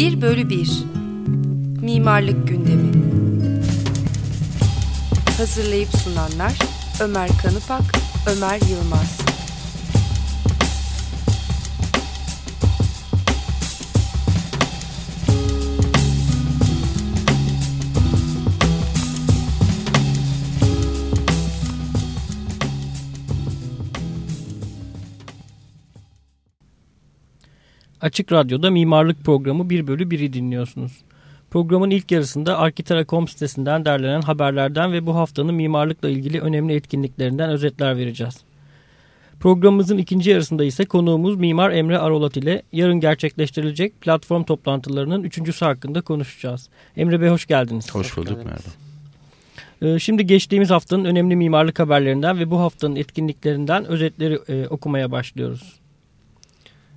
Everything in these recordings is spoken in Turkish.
1 bölü 1 Mimarlık Gündemi. Hazırlayıp sunanlar Ömer Kanıpak, Ömer Yılmaz Açık Radyo'da mimarlık programı 1 bölü 1'i dinliyorsunuz. Programın ilk yarısında Arkitera.com sitesinden derlenen haberlerden ve bu haftanın mimarlıkla ilgili önemli etkinliklerinden özetler vereceğiz. Programımızın ikinci yarısında ise konuğumuz Mimar Emre Arolat ile yarın gerçekleştirilecek platform toplantılarının üçüncüsü hakkında konuşacağız. Emre Bey hoş geldiniz. Hoş bulduk merhaba. Ee, şimdi geçtiğimiz haftanın önemli mimarlık haberlerinden ve bu haftanın etkinliklerinden özetleri e, okumaya başlıyoruz.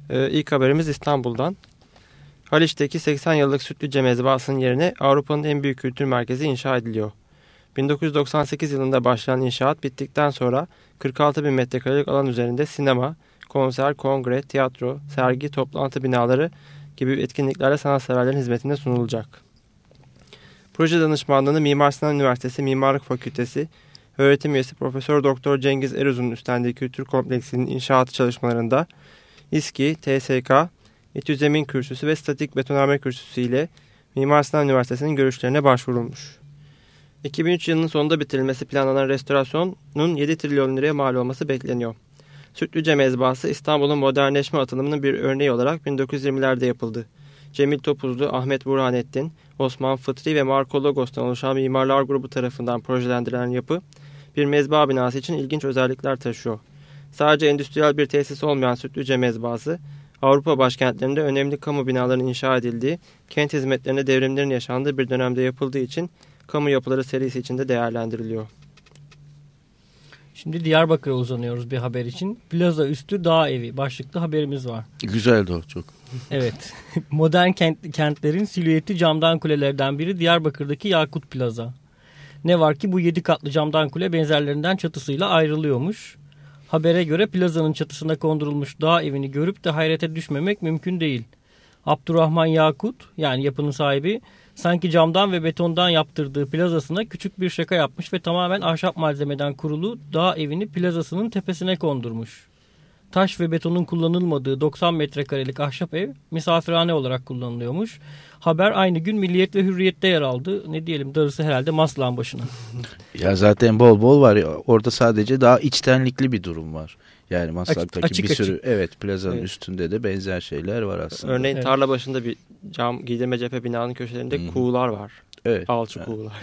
Ee, ilk haberimiz İstanbul'dan. Haliç'teki 80 yıllık Sütlüce mezbahasının yerine Avrupa'nın en büyük kültür merkezi inşa ediliyor. 1998 yılında başlayan inşaat bittikten sonra 46 bin metrekarelik alan üzerinde sinema, konser, kongre, tiyatro, sergi, toplantı binaları gibi etkinliklerle sanatseverlerin hizmetine sunulacak. Proje danışmanlığını Mimar Sinan Üniversitesi Mimarlık Fakültesi öğretim üyesi Profesör Doktor Cengiz Eruz'un üstlendiği kültür kompleksinin inşaatı çalışmalarında İSKİ, TSK, İTÜ Zemin Kürsüsü ve Statik Betonarme Kürsüsü ile Mimar Sinan Üniversitesi'nin görüşlerine başvurulmuş. 2003 yılının sonunda bitirilmesi planlanan restorasyonun 7 trilyon liraya mal olması bekleniyor. Sütlüce mezbahası İstanbul'un modernleşme atılımının bir örneği olarak 1920'lerde yapıldı. Cemil Topuzlu, Ahmet Burhanettin, Osman Fıtri ve Marco Logos'tan oluşan mimarlar grubu tarafından projelendirilen yapı bir mezba binası için ilginç özellikler taşıyor. Sadece endüstriyel bir tesis olmayan Sütlüce mezbahası, Avrupa başkentlerinde önemli kamu binalarının inşa edildiği, kent hizmetlerinde devrimlerin yaşandığı bir dönemde yapıldığı için kamu yapıları serisi içinde değerlendiriliyor. Şimdi Diyarbakır'a uzanıyoruz bir haber için. Plaza üstü dağ evi başlıklı haberimiz var. Güzeldi o çok. Evet. Modern kent, kentlerin silüeti camdan kulelerden biri Diyarbakır'daki Yakut Plaza. Ne var ki bu yedi katlı camdan kule benzerlerinden çatısıyla ayrılıyormuş. Habere göre plazanın çatısına kondurulmuş dağ evini görüp de hayrete düşmemek mümkün değil. Abdurrahman Yakut yani yapının sahibi sanki camdan ve betondan yaptırdığı plazasına küçük bir şaka yapmış ve tamamen ahşap malzemeden kurulu dağ evini plazasının tepesine kondurmuş. Taş ve betonun kullanılmadığı 90 metrekarelik ahşap ev misafirhane olarak kullanılıyormuş. Haber aynı gün Milliyet ve Hürriyet'te yer aldı. Ne diyelim darısı herhalde Maslak'ın başına. Ya zaten bol bol var ya orada sadece daha içtenlikli bir durum var. Yani Maslak'taki açık, bir sürü açık. evet plazanın Evet. üstünde de benzer şeyler var aslında. Örneğin Evet. tarla başında bir cam giydirme cephe binanın köşelerinde Hı. kuğular var. Evet. Alçı Evet. kuğular.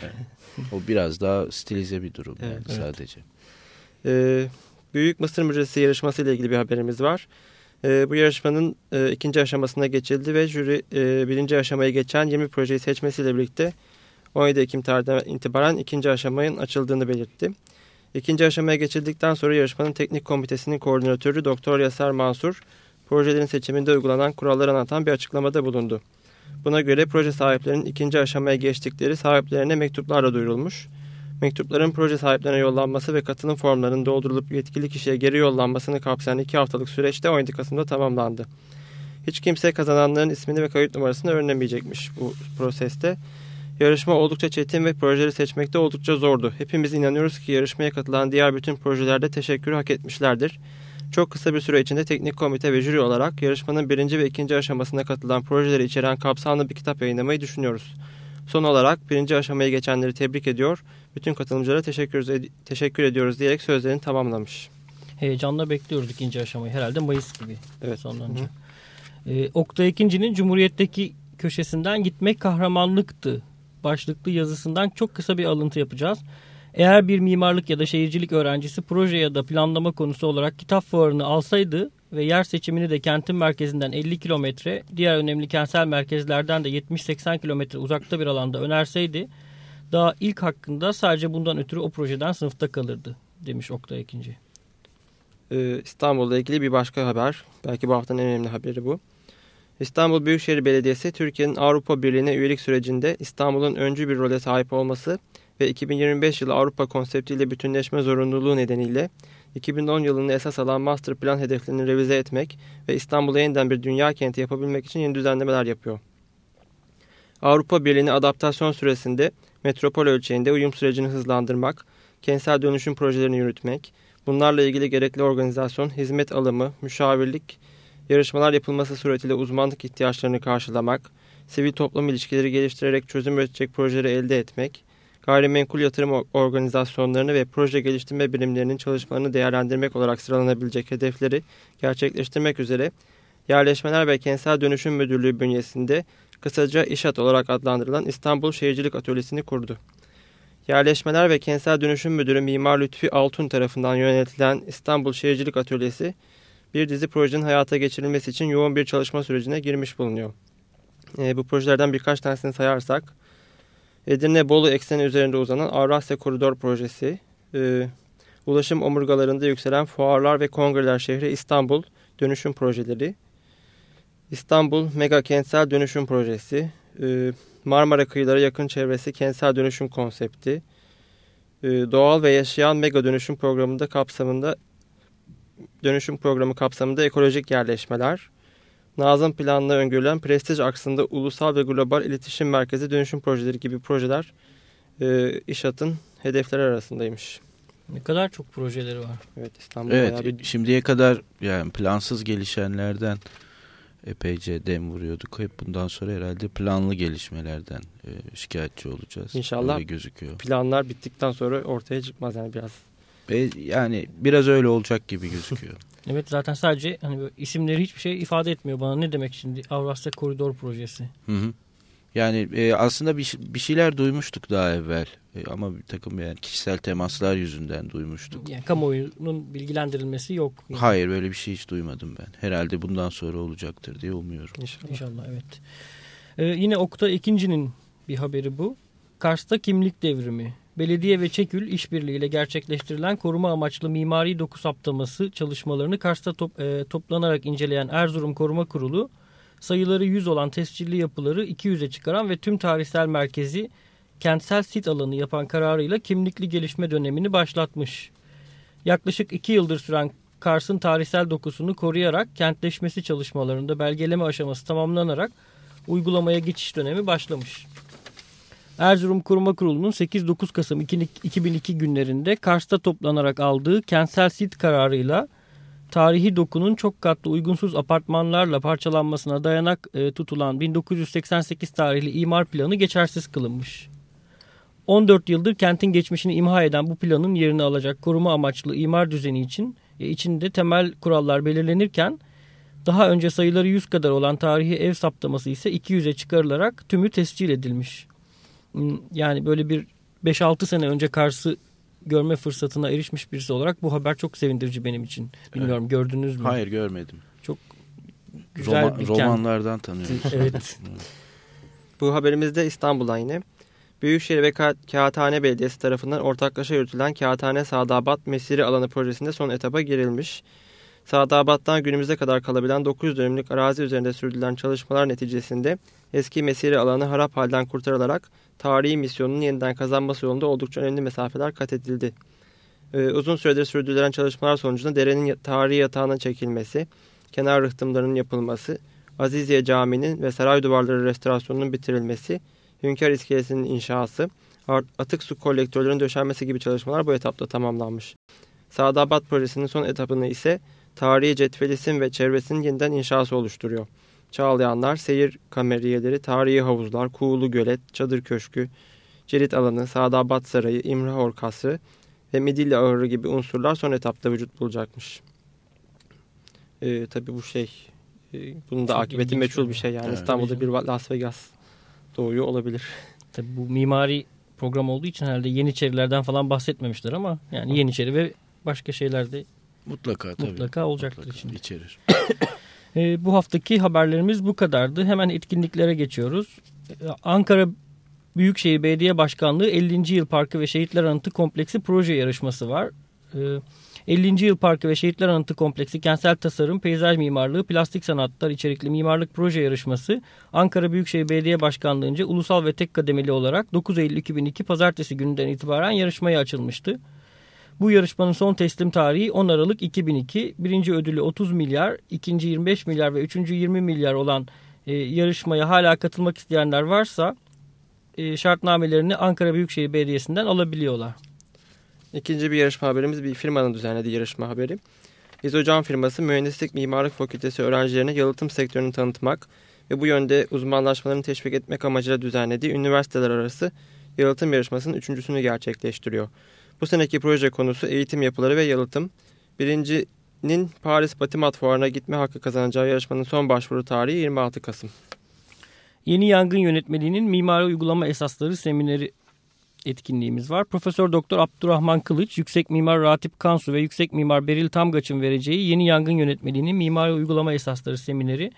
O biraz daha stilize bir durum Evet. yani Evet. sadece. Ee, Büyük Mısır Müzesi yarışması ile ilgili bir haberimiz var. Ee, bu yarışmanın e, ikinci aşamasına geçildi ve jüri e, birinci aşamayı geçen 20 projeyi seçmesiyle birlikte 17 Ekim tarihinden itibaren ikinci aşamanın açıldığını belirtti. İkinci aşamaya geçildikten sonra yarışmanın teknik komitesinin koordinatörü Doktor Yaser Mansur, projelerin seçiminde uygulanan kuralları anlatan bir açıklamada bulundu. Buna göre proje sahiplerinin ikinci aşamaya geçtikleri sahiplerine mektuplarla duyurulmuş. Mektupların proje sahiplerine yollanması ve katılım formlarının doldurulup yetkili kişiye geri yollanmasını kapsayan iki haftalık süreçte 17 Kasım'da tamamlandı. Hiç kimse kazananların ismini ve kayıt numarasını öğrenemeyecekmiş bu proseste. Yarışma oldukça çetin ve projeleri seçmekte oldukça zordu. Hepimiz inanıyoruz ki yarışmaya katılan diğer bütün projelerde teşekkürü hak etmişlerdir. Çok kısa bir süre içinde teknik komite ve jüri olarak yarışmanın birinci ve ikinci aşamasına katılan projeleri içeren kapsamlı bir kitap yayınlamayı düşünüyoruz. Son olarak birinci aşamayı geçenleri tebrik ediyor, bütün katılımcılara teşekkür, ed- teşekkür ediyoruz diyerek sözlerini tamamlamış. Heyecanla bekliyoruz ikinci aşamayı. Herhalde Mayıs gibi Evet. sonlanacak. Ee, Oktay Ekinci'nin Cumhuriyet'teki köşesinden gitmek kahramanlıktı başlıklı yazısından çok kısa bir alıntı yapacağız. Eğer bir mimarlık ya da şehircilik öğrencisi proje ya da planlama konusu olarak kitap fuarını alsaydı ve yer seçimini de kentin merkezinden 50 kilometre, diğer önemli kentsel merkezlerden de 70-80 kilometre uzakta bir alanda önerseydi, daha ilk hakkında sadece bundan ötürü o projeden sınıfta kalırdı demiş Oktay Ekinci. Ee, ilgili bir başka haber. Belki bu haftanın en önemli haberi bu. İstanbul Büyükşehir Belediyesi Türkiye'nin Avrupa Birliği'ne üyelik sürecinde İstanbul'un öncü bir role sahip olması ve 2025 yılı Avrupa konseptiyle bütünleşme zorunluluğu nedeniyle 2010 yılını esas alan master plan hedeflerini revize etmek ve İstanbul'u yeniden bir dünya kenti yapabilmek için yeni düzenlemeler yapıyor. Avrupa Birliği'ne adaptasyon süresinde metropol ölçeğinde uyum sürecini hızlandırmak, kentsel dönüşüm projelerini yürütmek, bunlarla ilgili gerekli organizasyon, hizmet alımı, müşavirlik, yarışmalar yapılması suretiyle uzmanlık ihtiyaçlarını karşılamak, sivil toplum ilişkileri geliştirerek çözüm üretecek projeleri elde etmek, gayrimenkul yatırım organizasyonlarını ve proje geliştirme birimlerinin çalışmalarını değerlendirmek olarak sıralanabilecek hedefleri gerçekleştirmek üzere Yerleşmeler ve Kentsel Dönüşüm Müdürlüğü bünyesinde kısaca İşat olarak adlandırılan İstanbul Şehircilik Atölyesi'ni kurdu. Yerleşmeler ve Kentsel Dönüşüm Müdürü Mimar Lütfi Altun tarafından yönetilen İstanbul Şehircilik Atölyesi bir dizi projenin hayata geçirilmesi için yoğun bir çalışma sürecine girmiş bulunuyor. E, bu projelerden birkaç tanesini sayarsak Edirne-Bolu ekseni üzerinde uzanan Avrasya Koridor Projesi, e, ulaşım omurgalarında yükselen fuarlar ve kongreler şehri İstanbul dönüşüm projeleri, İstanbul Mega Kentsel Dönüşüm Projesi, e, Marmara kıyıları yakın çevresi kentsel dönüşüm konsepti, e, doğal ve yaşayan mega dönüşüm programında kapsamında dönüşüm programı kapsamında ekolojik yerleşmeler, Nazım planında öngörülen prestij aksında ulusal ve global iletişim merkezi dönüşüm projeleri gibi projeler e, İşat'ın hedefleri arasındaymış. Ne kadar çok projeleri var. Evet İstanbul Evet bir... şimdiye kadar yani plansız gelişenlerden epeyce dem vuruyorduk. Hep bundan sonra herhalde planlı gelişmelerden e, şikayetçi olacağız. İnşallah öyle gözüküyor. planlar bittikten sonra ortaya çıkmaz yani biraz. Ve yani biraz öyle olacak gibi gözüküyor. Evet zaten sadece hani isimleri hiçbir şey ifade etmiyor bana. Ne demek şimdi Avrasya Koridor Projesi? Hı hı. Yani e, aslında bir, bir şeyler duymuştuk daha evvel e, ama bir takım yani kişisel temaslar yüzünden duymuştuk. Yani kamuoyunun bilgilendirilmesi yok. Yani. Hayır böyle bir şey hiç duymadım ben. Herhalde bundan sonra olacaktır diye umuyorum. İnşallah. İnşallah evet. Ee, yine Oktay ikincinin bir haberi bu. Kars'ta kimlik devrimi. Belediye ve Çekül işbirliğiyle gerçekleştirilen koruma amaçlı mimari doku saptaması çalışmalarını Kars'ta top, e, toplanarak inceleyen Erzurum Koruma Kurulu sayıları 100 olan tescilli yapıları 200'e çıkaran ve tüm tarihsel merkezi kentsel sit alanı yapan kararıyla kimlikli gelişme dönemini başlatmış. Yaklaşık 2 yıldır süren Kars'ın tarihsel dokusunu koruyarak kentleşmesi çalışmalarında belgeleme aşaması tamamlanarak uygulamaya geçiş dönemi başlamış. Erzurum Koruma Kurulu'nun 8-9 Kasım 2002 günlerinde Kars'ta toplanarak aldığı kentsel sit kararıyla tarihi dokunun çok katlı uygunsuz apartmanlarla parçalanmasına dayanak e, tutulan 1988 tarihli imar planı geçersiz kılınmış. 14 yıldır kentin geçmişini imha eden bu planın yerini alacak koruma amaçlı imar düzeni için e, içinde temel kurallar belirlenirken daha önce sayıları 100 kadar olan tarihi ev saptaması ise 200'e çıkarılarak tümü tescil edilmiş. Hmm, yani böyle bir 5-6 sene önce Kars'ı görme fırsatına erişmiş birisi olarak bu haber çok sevindirici benim için. Bilmiyorum evet. gördünüz mü? Hayır görmedim. Çok güzel Roma, bir romanlardan tanıyoruz. evet. bu haberimizde İstanbul'dan yine. Büyükşehir ve Kağıthane Belediyesi tarafından ortaklaşa yürütülen Kağıthane Sadabat Mesiri alanı projesinde son etapa girilmiş. Sadabat'tan günümüze kadar kalabilen 900 dönümlük arazi üzerinde sürdürülen çalışmalar neticesinde eski mesire alanı harap halden kurtarılarak tarihi misyonunun yeniden kazanması yolunda oldukça önemli mesafeler kat edildi. Ee, uzun süredir sürdürülen çalışmalar sonucunda derenin tarihi yatağına çekilmesi, kenar rıhtımlarının yapılması, Aziziye Camii'nin ve saray duvarları restorasyonunun bitirilmesi, Hünkar İskelesi'nin inşası, atık su kolektörlerinin döşenmesi gibi çalışmalar bu etapta tamamlanmış. Sadabat projesinin son etapını ise tarihi cetvelisin ve çevresinin yeniden inşası oluşturuyor. Çağlayanlar, seyir kameriyeleri, tarihi havuzlar, Kuğulu Gölet, Çadır Köşkü, Cerit Alanı, Sadabat Sarayı, İmrahor Kasrı ve Midilli Ahırı gibi unsurlar son etapta vücut bulacakmış. Ee, tabii bu şey, e, bunun da Çok akıbeti meçhul bir şey yani. Evet. İstanbul'da bir Las Vegas doğuyor olabilir. Tabii bu mimari program olduğu için herhalde Yeniçerilerden falan bahsetmemişler ama yani Yeniçeri ve başka şeyler de mutlaka tabii. Mutlaka olacaktır mutlaka için. içerir. e, bu haftaki haberlerimiz bu kadardı. Hemen etkinliklere geçiyoruz. E, Ankara Büyükşehir Belediye Başkanlığı 50. Yıl Parkı ve Şehitler Anıtı Kompleksi proje yarışması var. E, 50. Yıl Parkı ve Şehitler Anıtı Kompleksi Kentsel Tasarım, Peyzaj Mimarlığı, Plastik Sanatlar içerikli mimarlık proje yarışması Ankara Büyükşehir Belediye Başkanlığı'nca ulusal ve tek kademeli olarak 9 Eylül 2002 Pazartesi gününden itibaren yarışmaya açılmıştı. Bu yarışmanın son teslim tarihi 10 Aralık 2002. Birinci ödülü 30 milyar, ikinci 25 milyar ve üçüncü 20 milyar olan e, yarışmaya hala katılmak isteyenler varsa e, şartnamelerini Ankara Büyükşehir Belediyesi'nden alabiliyorlar. İkinci bir yarışma haberimiz bir firmanın düzenlediği yarışma haberi. İzocan firması Mühendislik Mimarlık Fakültesi öğrencilerine yalıtım sektörünü tanıtmak ve bu yönde uzmanlaşmalarını teşvik etmek amacıyla düzenlediği üniversiteler arası yalıtım yarışmasının üçüncüsünü gerçekleştiriyor. Bu seneki proje konusu eğitim yapıları ve yalıtım. Birincinin Paris Batimat Fuarı'na gitme hakkı kazanacağı yarışmanın son başvuru tarihi 26 Kasım. Yeni yangın yönetmeliğinin mimari uygulama esasları semineri etkinliğimiz var. Profesör Doktor Abdurrahman Kılıç, Yüksek Mimar Ratip Kansu ve Yüksek Mimar Beril Tamgaç'ın vereceği Yeni Yangın Yönetmeliğinin Mimari Uygulama Esasları semineri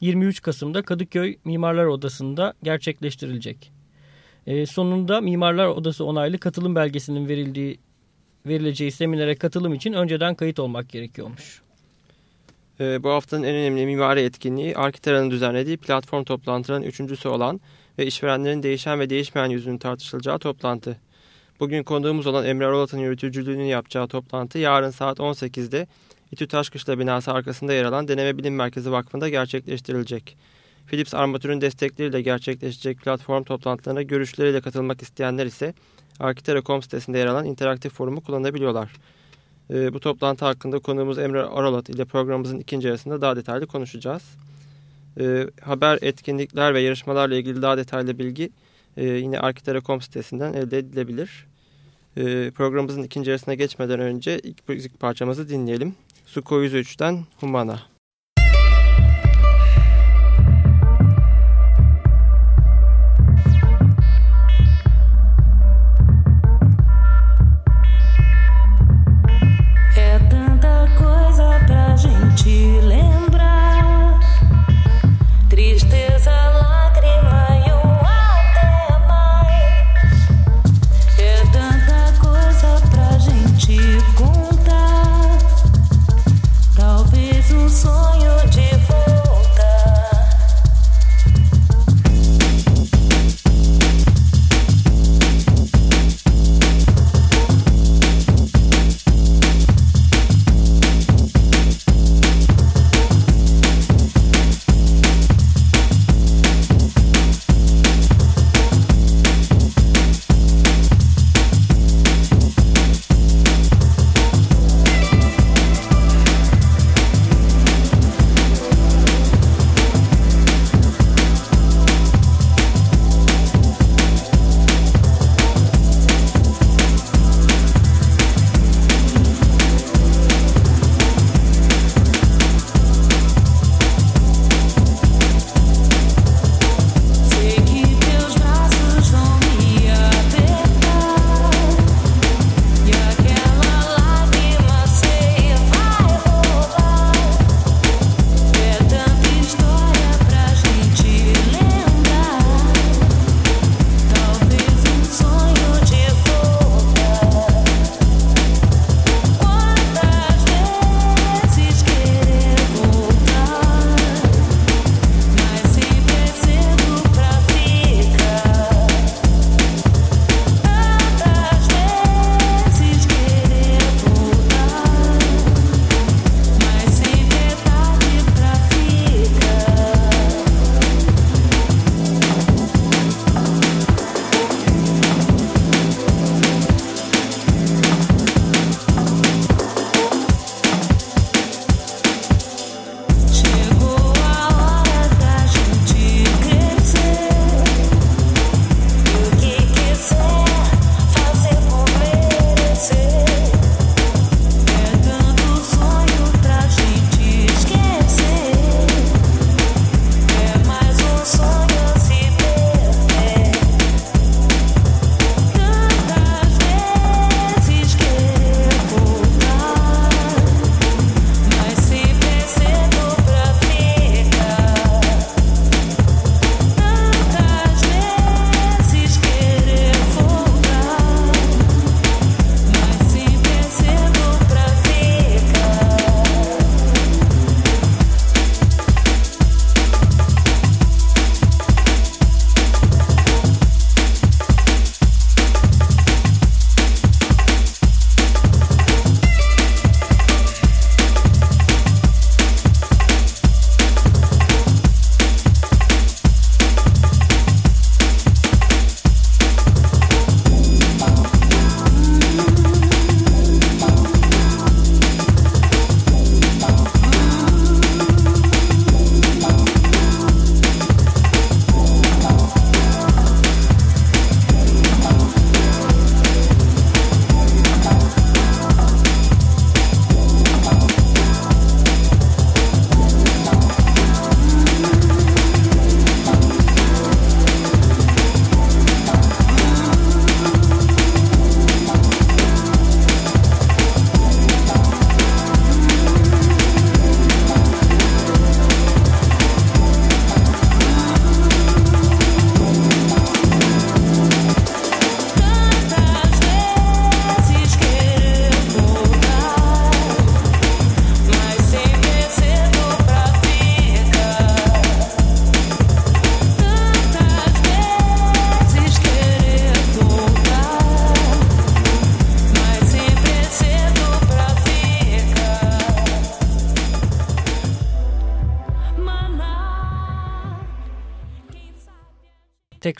23 Kasım'da Kadıköy Mimarlar Odası'nda gerçekleştirilecek. E, sonunda Mimarlar Odası onaylı katılım belgesinin verildiği verileceği seminere katılım için önceden kayıt olmak gerekiyormuş. E, bu haftanın en önemli mimari etkinliği Arkitera'nın düzenlediği platform toplantılarının üçüncüsü olan ve işverenlerin değişen ve değişmeyen yüzünün tartışılacağı toplantı. Bugün konuğumuz olan Emre Arolat'ın yürütücülüğünü yapacağı toplantı yarın saat 18'de İTÜ Taşkışla binası arkasında yer alan Deneme Bilim Merkezi Vakfı'nda gerçekleştirilecek. Philips Armatür'ün destekleriyle gerçekleşecek platform toplantılarına görüşleriyle katılmak isteyenler ise Arkitera.com sitesinde yer alan interaktif forumu kullanabiliyorlar. E, bu toplantı hakkında konuğumuz Emre Aralat ile programımızın ikinci yarısında daha detaylı konuşacağız. E, haber, etkinlikler ve yarışmalarla ilgili daha detaylı bilgi e, yine Arkitera.com sitesinden elde edilebilir. E, programımızın ikinci yarısına geçmeden önce ilk müzik parçamızı dinleyelim. Suko 103'ten Humana.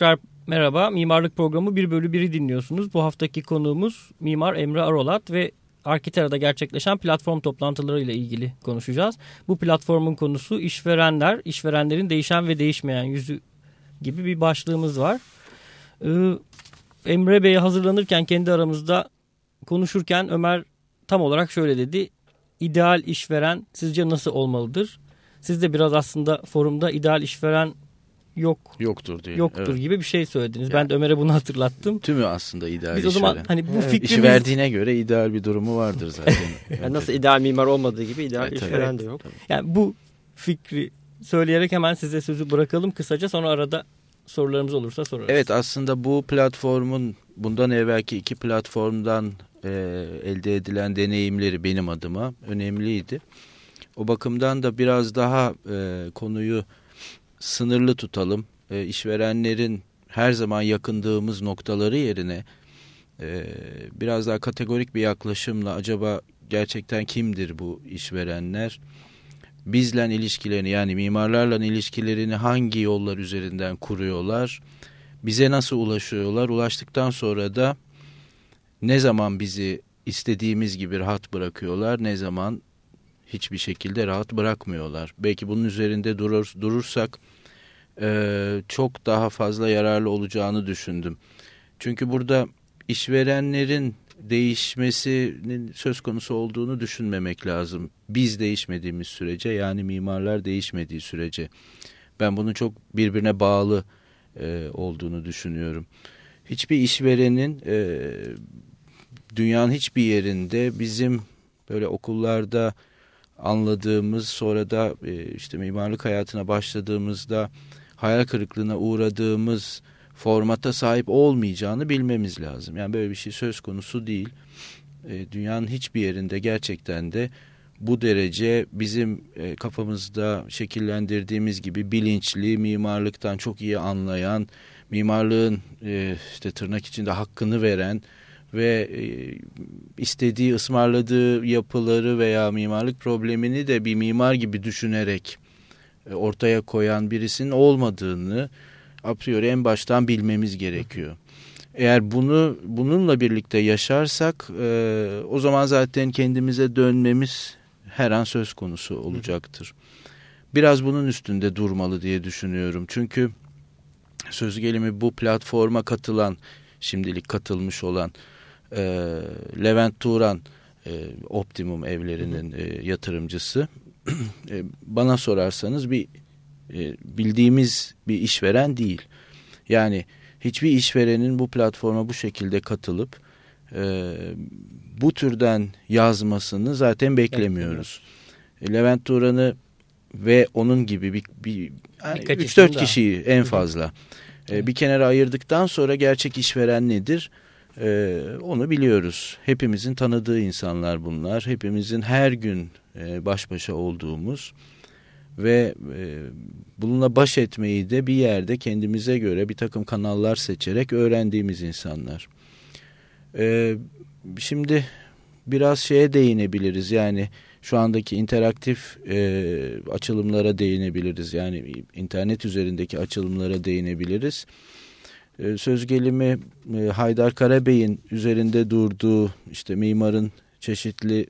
Tekrar merhaba. Mimarlık programı 1 bölü 1'i dinliyorsunuz. Bu haftaki konuğumuz Mimar Emre Arolat ve Arkitera'da gerçekleşen platform toplantıları ile ilgili konuşacağız. Bu platformun konusu işverenler, işverenlerin değişen ve değişmeyen yüzü gibi bir başlığımız var. Ee, Emre Bey'e hazırlanırken kendi aramızda konuşurken Ömer tam olarak şöyle dedi. İdeal işveren sizce nasıl olmalıdır? Siz de biraz aslında forumda ideal işveren yok yoktur diye. Yoktur evet. gibi bir şey söylediniz. Yani, ben de Ömer'e bunu hatırlattım. Tümü aslında ideal Biz o zaman hani bu evet. fikrimiz... İş verdiğine göre ideal bir durumu vardır zaten. yani nasıl ideal mimar olmadığı gibi ideal Evet, işveren evet. de yok. Yani bu fikri söyleyerek hemen size sözü bırakalım kısaca sonra arada sorularımız olursa sorarız. Evet aslında bu platformun bundan evvelki iki platformdan e, elde edilen deneyimleri benim adıma önemliydi. O bakımdan da biraz daha e, konuyu sınırlı tutalım. E, işverenlerin her zaman yakındığımız noktaları yerine e, biraz daha kategorik bir yaklaşımla acaba gerçekten kimdir bu işverenler? Bizle ilişkilerini yani mimarlarla ilişkilerini hangi yollar üzerinden kuruyorlar? Bize nasıl ulaşıyorlar? Ulaştıktan sonra da ne zaman bizi istediğimiz gibi rahat bırakıyorlar? Ne zaman hiçbir şekilde rahat bırakmıyorlar? Belki bunun üzerinde durur, durursak e, çok daha fazla yararlı olacağını düşündüm. Çünkü burada işverenlerin değişmesinin söz konusu olduğunu düşünmemek lazım. Biz değişmediğimiz sürece yani mimarlar değişmediği sürece ben bunun çok birbirine bağlı e, olduğunu düşünüyorum. Hiçbir işverenin e, dünyanın hiçbir yerinde bizim böyle okullarda anladığımız sonra da e, işte mimarlık hayatına başladığımızda hayal kırıklığına uğradığımız formata sahip olmayacağını bilmemiz lazım. Yani böyle bir şey söz konusu değil. E, dünyanın hiçbir yerinde gerçekten de bu derece bizim e, kafamızda şekillendirdiğimiz gibi bilinçli, mimarlıktan çok iyi anlayan, mimarlığın e, işte tırnak içinde hakkını veren ve e, istediği ısmarladığı yapıları veya mimarlık problemini de bir mimar gibi düşünerek ortaya koyan birisinin olmadığını a priori en baştan bilmemiz gerekiyor. Eğer bunu bununla birlikte yaşarsak e, o zaman zaten kendimize dönmemiz her an söz konusu olacaktır. Biraz bunun üstünde durmalı diye düşünüyorum. Çünkü söz gelimi bu platforma katılan, şimdilik katılmış olan e, Levent Turan e, Optimum evlerinin e, yatırımcısı. E, bana sorarsanız bir e, bildiğimiz bir işveren değil. Yani hiçbir işverenin bu platforma bu şekilde katılıp e, bu türden yazmasını zaten beklemiyoruz. Levent Turan'ı ve onun gibi bir, bir yani Birkaç 3-4 isim daha. kişiyi en fazla e, bir kenara ayırdıktan sonra gerçek işveren nedir? E, onu biliyoruz. Hepimizin tanıdığı insanlar bunlar. Hepimizin her gün e, baş başa olduğumuz ve e, bununla baş etmeyi de bir yerde kendimize göre bir takım kanallar seçerek öğrendiğimiz insanlar. E, şimdi biraz şeye değinebiliriz yani şu andaki interaktif e, açılımlara değinebiliriz yani internet üzerindeki açılımlara değinebiliriz. Söz gelimi e, Haydar Karabey'in üzerinde durduğu işte mimarın çeşitli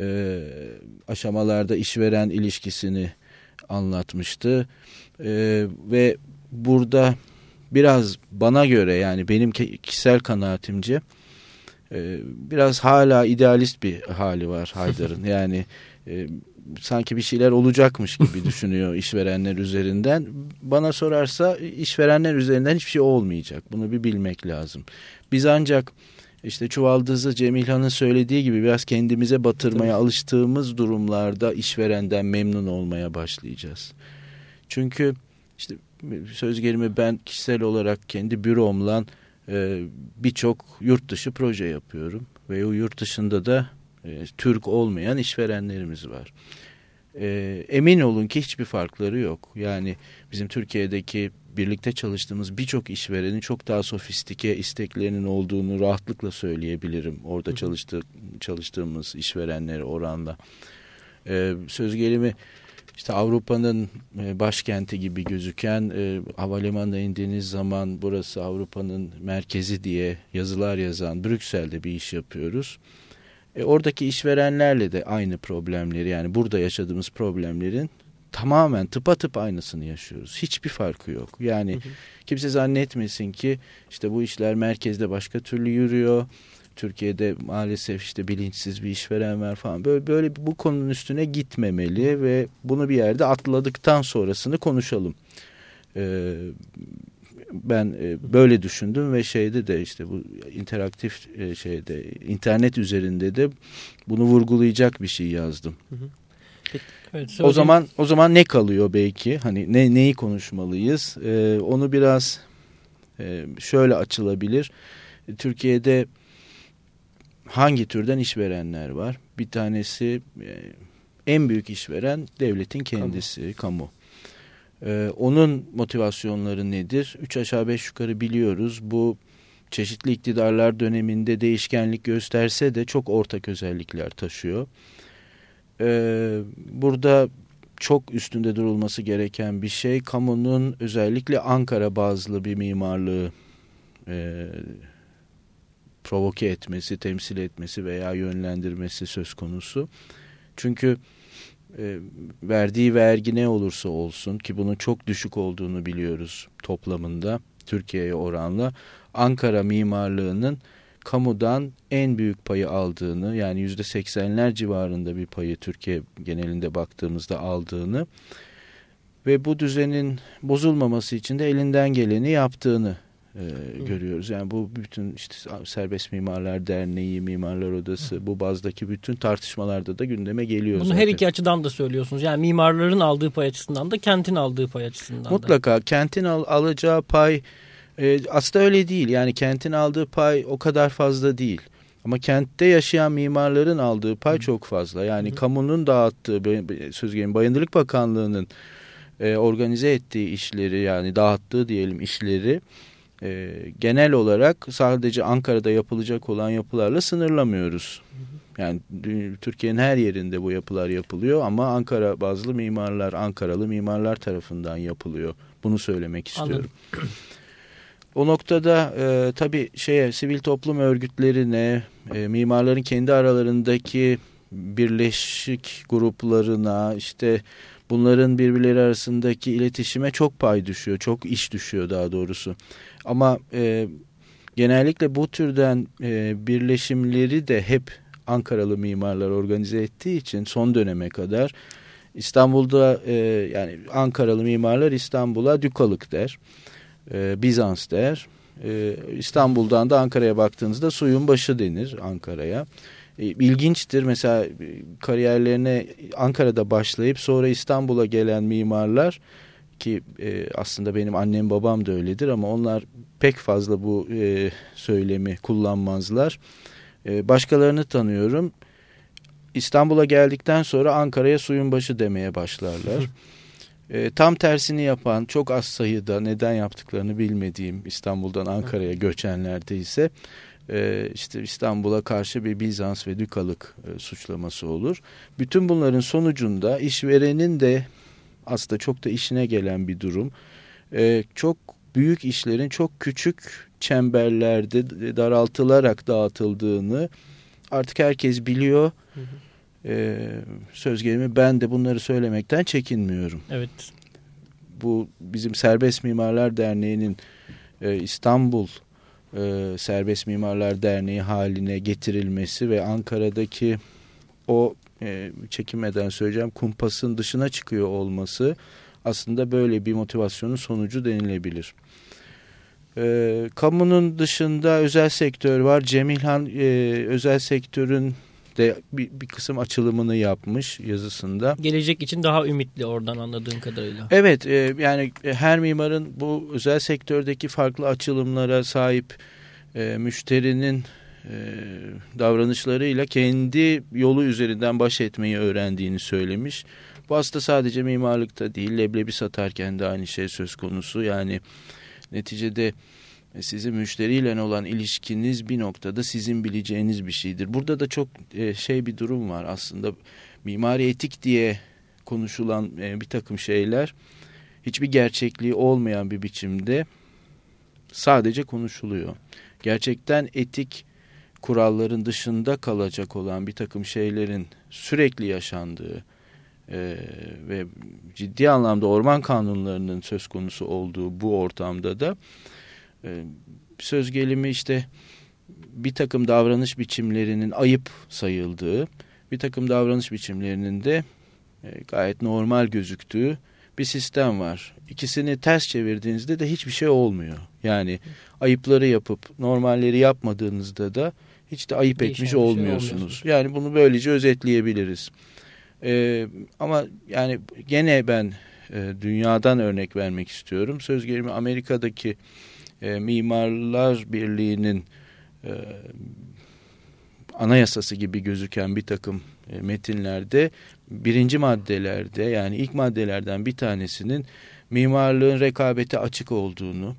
e, aşamalarda işveren ilişkisini anlatmıştı. E, ve burada biraz bana göre yani benim kişisel kanaatimce e, biraz hala idealist bir hali var Haydar'ın. yani e, sanki bir şeyler olacakmış gibi düşünüyor işverenler üzerinden. Bana sorarsa işverenler üzerinden hiçbir şey olmayacak. Bunu bir bilmek lazım. Biz ancak işte Çuvaldızı Cemilhan'ın söylediği gibi biraz kendimize batırmaya Tabii. alıştığımız durumlarda işverenden memnun olmaya başlayacağız. Çünkü işte söz gelimi ben kişisel olarak kendi büromla e, birçok yurt dışı proje yapıyorum. Ve o yurt dışında da e, Türk olmayan işverenlerimiz var. E, emin olun ki hiçbir farkları yok. Yani bizim Türkiye'deki birlikte çalıştığımız birçok işverenin çok daha sofistike isteklerinin olduğunu rahatlıkla söyleyebilirim. Orada çalıştığı, çalıştığımız işverenlere oranla. Ee, söz gelimi işte Avrupa'nın e, başkenti gibi gözüken e, havalimanına indiğiniz zaman burası Avrupa'nın merkezi diye yazılar yazan Brüksel'de bir iş yapıyoruz. E, oradaki işverenlerle de aynı problemleri yani burada yaşadığımız problemlerin tamamen tıpatıp aynısını yaşıyoruz. Hiçbir farkı yok. Yani hı hı. kimse zannetmesin ki işte bu işler merkezde başka türlü yürüyor. Türkiye'de maalesef işte bilinçsiz bir işveren var falan. Böyle, böyle bu konunun üstüne gitmemeli ve bunu bir yerde atladıktan sonrasını konuşalım. Ee, ben e, böyle düşündüm ve şeyde de işte bu interaktif e, şeyde internet üzerinde de bunu vurgulayacak bir şey yazdım. Hı hı. Evet, o zaman o zaman ne kalıyor belki? Hani ne neyi konuşmalıyız? Ee, onu biraz e, şöyle açılabilir. Türkiye'de hangi türden işverenler var? Bir tanesi e, en büyük işveren devletin kendisi, kamu. kamu. Ee, onun motivasyonları nedir? Üç aşağı beş yukarı biliyoruz. Bu çeşitli iktidarlar döneminde değişkenlik gösterse de çok ortak özellikler taşıyor. Ee, burada çok üstünde durulması gereken bir şey kamunun özellikle Ankara bazlı bir mimarlığı e, provoke etmesi, temsil etmesi veya yönlendirmesi söz konusu. Çünkü e, verdiği vergi ne olursa olsun ki bunun çok düşük olduğunu biliyoruz toplamında Türkiye'ye oranla Ankara mimarlığının kamudan en büyük payı aldığını yani yüzde seksenler civarında bir payı Türkiye genelinde baktığımızda aldığını ve bu düzenin bozulmaması için de elinden geleni yaptığını e, görüyoruz. Yani bu bütün işte Serbest Mimarlar Derneği, Mimarlar Odası Hı. bu bazdaki bütün tartışmalarda da gündeme geliyor Bunu zaten. her iki açıdan da söylüyorsunuz. Yani mimarların aldığı pay açısından da kentin aldığı pay açısından Mutlaka da. kentin al, alacağı pay e, aslında öyle değil. Yani kentin aldığı pay o kadar fazla değil. Ama kentte yaşayan mimarların aldığı pay Hı. çok fazla. Yani Hı. kamunun dağıttığı, söz gelimi Bayındırlık Bakanlığı'nın e, organize ettiği işleri yani dağıttığı diyelim işleri e, genel olarak sadece Ankara'da yapılacak olan yapılarla sınırlamıyoruz. Yani Türkiye'nin her yerinde bu yapılar yapılıyor ama Ankara bazlı mimarlar, Ankaralı mimarlar tarafından yapılıyor. Bunu söylemek istiyorum. Anladım. O noktada e, tabii şeye sivil toplum örgütlerine, e, mimarların kendi aralarındaki birleşik gruplarına, işte bunların birbirleri arasındaki iletişime çok pay düşüyor, çok iş düşüyor daha doğrusu. Ama e, genellikle bu türden e, birleşimleri de hep Ankaralı mimarlar organize ettiği için son döneme kadar İstanbul'da e, yani Ankaralı mimarlar İstanbul'a Dükalık der, e, Bizans der. E, İstanbul'dan da Ankara'ya baktığınızda suyun başı denir Ankara'ya. E, ilginçtir mesela e, kariyerlerine Ankara'da başlayıp sonra İstanbul'a gelen mimarlar ki e, aslında benim annem babam da öyledir ama onlar pek fazla bu e, söylemi kullanmazlar. E, başkalarını tanıyorum. İstanbul'a geldikten sonra Ankara'ya suyun başı demeye başlarlar. e, tam tersini yapan çok az sayıda neden yaptıklarını bilmediğim İstanbul'dan Ankara'ya göçenlerde ise e, işte İstanbul'a karşı bir Bizans ve Dükalık e, suçlaması olur. Bütün bunların sonucunda işverenin de aslında çok da işine gelen bir durum. E, çok büyük işlerin çok küçük çemberlerde daraltılarak dağıtıldığını artık herkes biliyor. Hı hı. Ee, söz gelimi ben de bunları söylemekten çekinmiyorum. Evet. Bu bizim Serbest Mimarlar Derneği'nin e, İstanbul e, Serbest Mimarlar Derneği haline getirilmesi ve Ankara'daki o e, çekinmeden söyleyeceğim kumpasın dışına çıkıyor olması aslında böyle bir motivasyonun sonucu denilebilir. E, kamunun dışında özel sektör var. Cemilhan e, özel sektörün de bir, bir kısım açılımını yapmış yazısında. Gelecek için daha ümitli oradan anladığım kadarıyla. Evet e, yani her mimarın bu özel sektördeki farklı açılımlara sahip e, müşterinin e, davranışlarıyla kendi yolu üzerinden baş etmeyi öğrendiğini söylemiş. Bu aslında sadece mimarlıkta değil leblebi satarken de aynı şey söz konusu. Yani neticede e, sizin müşteriyle olan ilişkiniz bir noktada sizin bileceğiniz bir şeydir. Burada da çok e, şey bir durum var aslında mimari etik diye konuşulan e, bir takım şeyler hiçbir gerçekliği olmayan bir biçimde sadece konuşuluyor. Gerçekten etik kuralların dışında kalacak olan bir takım şeylerin sürekli yaşandığı e, ve ciddi anlamda orman kanunlarının söz konusu olduğu bu ortamda da e, söz gelimi işte bir takım davranış biçimlerinin ayıp sayıldığı, bir takım davranış biçimlerinin de e, gayet normal gözüktüğü bir sistem var. İkisini ters çevirdiğinizde de hiçbir şey olmuyor. Yani ayıpları yapıp normalleri yapmadığınızda da hiç de ayıp etmiş şey olmuyorsunuz. olmuyorsunuz. yani bunu böylece özetleyebiliriz. Ee, ama yani gene ben e, dünyadan örnek vermek istiyorum. Söz gelimi Amerika'daki e, Mimarlar Birliği'nin e, anayasası gibi gözüken bir takım e, metinlerde birinci maddelerde yani ilk maddelerden bir tanesinin mimarlığın rekabete açık olduğunu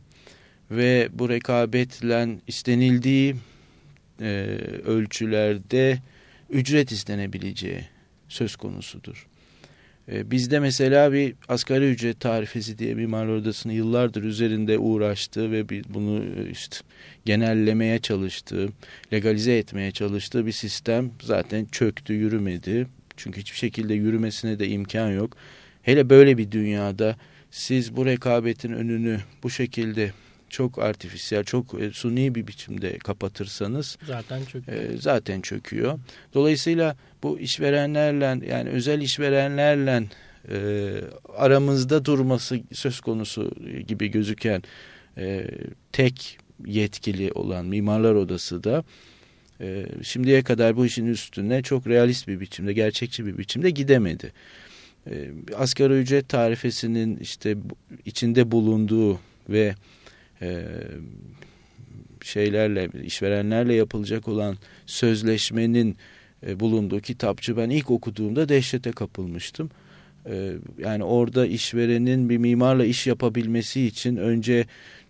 ve bu rekabetle istenildiği e, ölçülerde ücret istenebileceği söz konusudur. E, bizde mesela bir asgari ücret tarifesi diye Mimarlar Odası'nın yıllardır üzerinde uğraştığı ve bunu e, işte genellemeye çalıştığı, legalize etmeye çalıştığı bir sistem zaten çöktü, yürümedi. Çünkü hiçbir şekilde yürümesine de imkan yok. Hele böyle bir dünyada siz bu rekabetin önünü bu şekilde çok artifisyel, çok e, suni bir biçimde kapatırsanız Zaten çok. e, zaten çöküyor. Dolayısıyla bu işverenlerle yani özel işverenlerle e, aramızda durması söz konusu gibi gözüken e, tek yetkili olan Mimarlar Odası da e, şimdiye kadar bu işin üstüne çok realist bir biçimde, gerçekçi bir biçimde gidemedi. E, asgari ücret tarifesinin işte içinde bulunduğu ve e, şeylerle, işverenlerle yapılacak olan sözleşmenin e, bulunduğu kitapçı ben ilk okuduğumda dehşete kapılmıştım. E, yani orada işverenin bir mimarla iş yapabilmesi için önce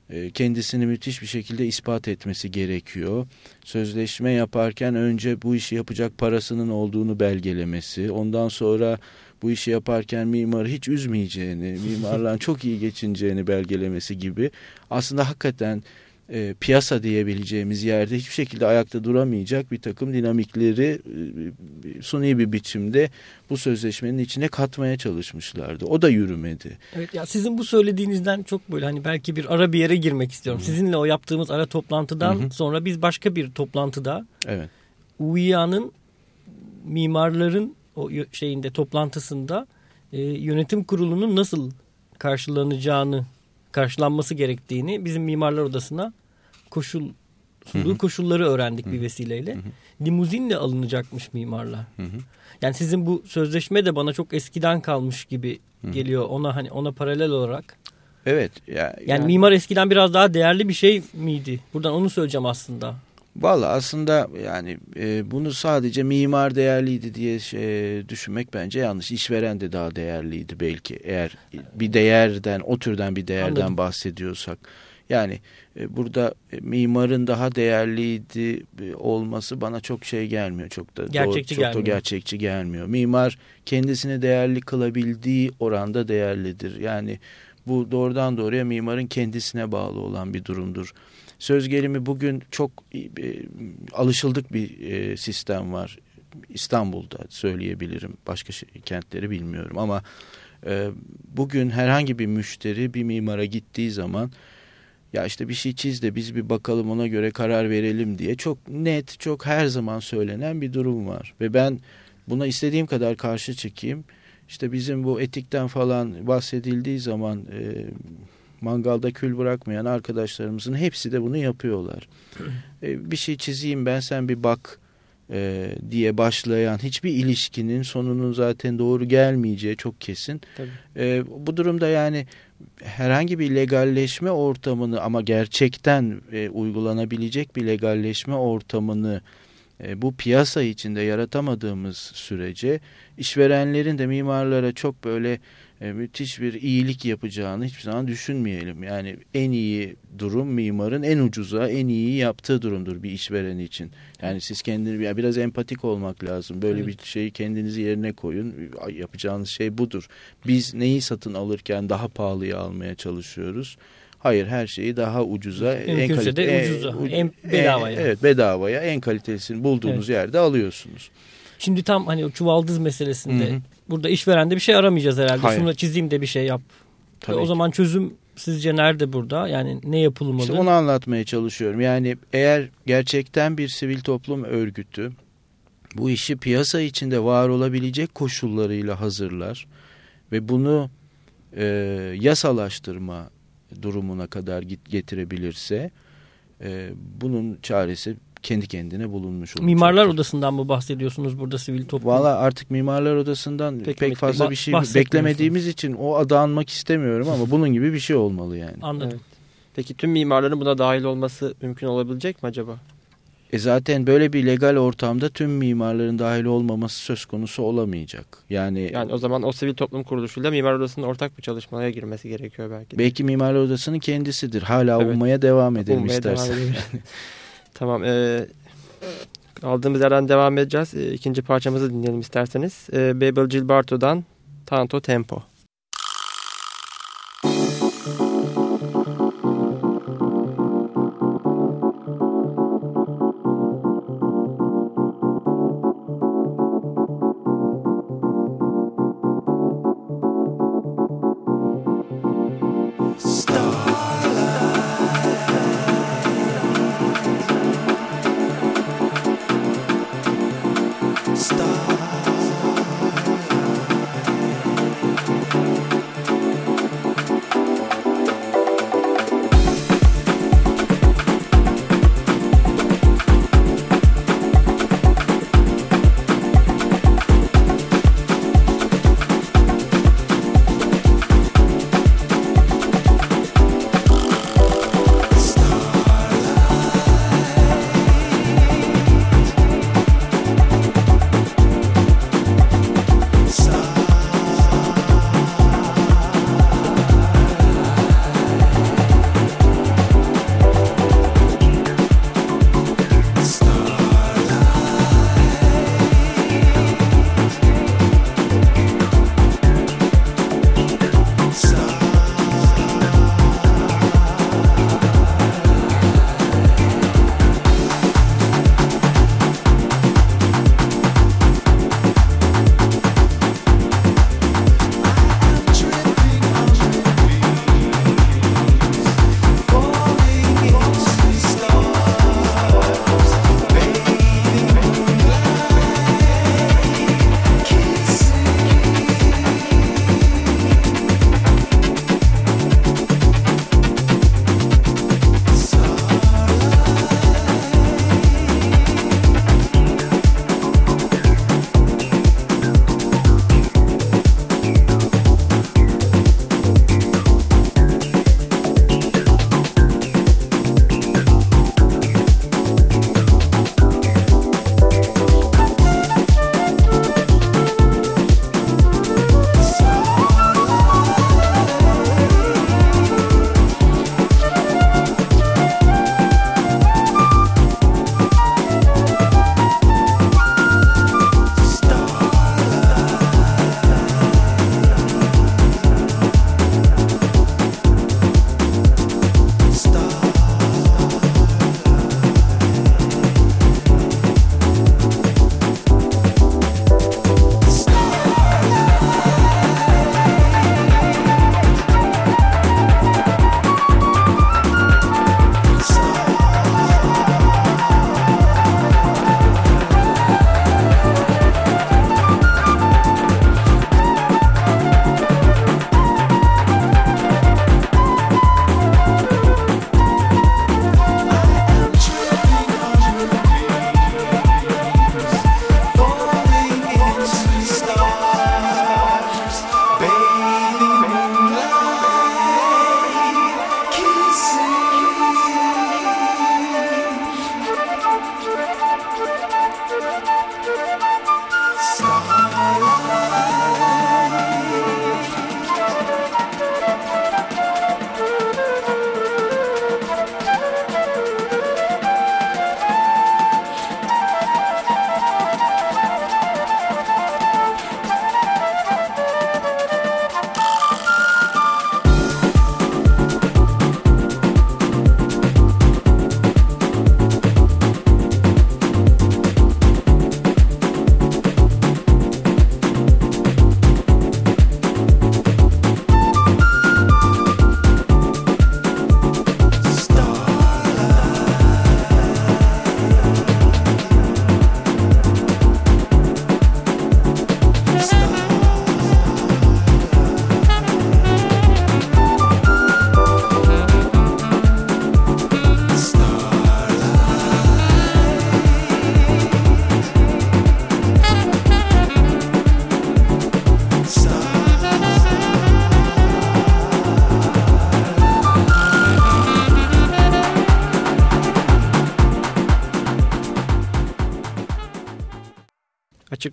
e, kendisini müthiş bir şekilde ispat etmesi gerekiyor. Sözleşme yaparken önce bu işi yapacak parasının olduğunu belgelemesi, ondan sonra bu işi yaparken mimarı hiç üzmeyeceğini, mimarla çok iyi geçineceğini belgelemesi gibi aslında hakikaten e, piyasa diyebileceğimiz yerde hiçbir şekilde ayakta duramayacak bir takım dinamikleri e, suni bir biçimde bu sözleşmenin içine katmaya çalışmışlardı. O da yürümedi. Evet ya sizin bu söylediğinizden çok böyle hani belki bir ara bir yere girmek istiyorum. Sizinle o yaptığımız ara toplantıdan Hı hı. sonra biz başka bir toplantıda Evet. UİA'nın mimarların o şeyinde toplantısında e, yönetim kurulunun nasıl karşılanacağını karşılanması gerektiğini bizim mimarlar odasına koşul sunduğu Hı hı. koşulları öğrendik bir vesileyle. Hı Limuzinle alınacakmış mimarlar. Hı hı. Yani sizin bu sözleşme de bana çok eskiden kalmış gibi Hı. geliyor ona hani ona paralel olarak. Evet. Ya, Yani, mimar eskiden biraz daha değerli bir şey miydi? Buradan onu söyleyeceğim aslında. Valla aslında yani e, bunu sadece mimar değerliydi diye şey, düşünmek bence yanlış. İşveren de daha değerliydi belki eğer bir değerden o türden bir değerden Anladım. bahsediyorsak. Yani e, burada e, mimarın daha değerliydi e, olması bana çok şey gelmiyor. Çok da doğru- Gerçekçi çok da gelmiyor. gerçekçi gelmiyor. Mimar kendisini değerli kılabildiği oranda değerlidir. Yani bu doğrudan doğruya mimarın kendisine bağlı olan bir durumdur. Söz gelimi bugün çok e, alışıldık bir e, sistem var. İstanbul'da söyleyebilirim. Başka şey- kentleri bilmiyorum ama e, bugün herhangi bir müşteri bir mimara gittiği zaman ya işte bir şey çiz de biz bir bakalım ona göre karar verelim diye çok net, çok her zaman söylenen bir durum var. Ve ben buna istediğim kadar karşı çıkayım. İşte bizim bu etikten falan bahsedildiği zaman e, mangalda kül bırakmayan arkadaşlarımızın hepsi de bunu yapıyorlar. E, bir şey çizeyim ben sen bir bak e, diye başlayan hiçbir ilişkinin sonunun zaten doğru gelmeyeceği çok kesin. Tabii. E, bu durumda yani herhangi bir legalleşme ortamını ama gerçekten e, uygulanabilecek bir legalleşme ortamını e, bu piyasa içinde yaratamadığımız sürece işverenlerin de mimarlara çok böyle e, müthiş bir iyilik yapacağını hiçbir zaman düşünmeyelim. Yani en iyi durum mimarın en ucuza en iyi yaptığı durumdur bir işveren için. Yani siz kendini ya biraz empatik olmak lazım. Böyle Evet. bir şeyi kendinizi yerine koyun. Yapacağınız şey budur. Biz neyi satın alırken daha pahalıya almaya çalışıyoruz. Hayır her şeyi daha ucuza Mümkünse de kalite- ucuza, u- en bedavaya. evet bedavaya en kalitesini bulduğunuz yerde alıyorsunuz. Şimdi tam hani o çuvaldız meselesinde Hı hı. burada işverende bir şey aramayacağız herhalde. Hayır. Şunu çizeyim de bir şey yap. Tabii o ki. zaman çözüm sizce nerede burada? Yani ne yapılmalı? İşte onu anlatmaya çalışıyorum. Yani eğer gerçekten bir sivil toplum örgütü bu işi piyasa içinde var olabilecek koşullarıyla hazırlar ve bunu e, yasalaştırma durumuna kadar getirebilirse e, bunun çaresi kendi kendine bulunmuş olacak. Mimarlar Odası'ndan mı bahsediyorsunuz burada sivil toplum? Valla artık Mimarlar Odası'ndan Peki, pek fazla bir şey beklemediğimiz için o adı anmak istemiyorum ama bunun gibi bir şey olmalı yani. Anladım. Evet. Peki tüm mimarların buna dahil olması mümkün olabilecek mi acaba? E zaten böyle bir legal ortamda tüm mimarların dahil olmaması söz konusu olamayacak. Yani, Yani o zaman o sivil toplum kuruluşuyla mimar odasının ortak bir çalışmaya girmesi gerekiyor belki de. belki Mimarlar Odası'nın kendisidir. Hala Evet. ummaya devam edelim Ummaya devam istersen. edelim. tamam. E, aldığımız yerden devam edeceğiz. E, ikinci parçamızı dinleyelim isterseniz. E, Babel Gilberto'dan Tanto Tempo.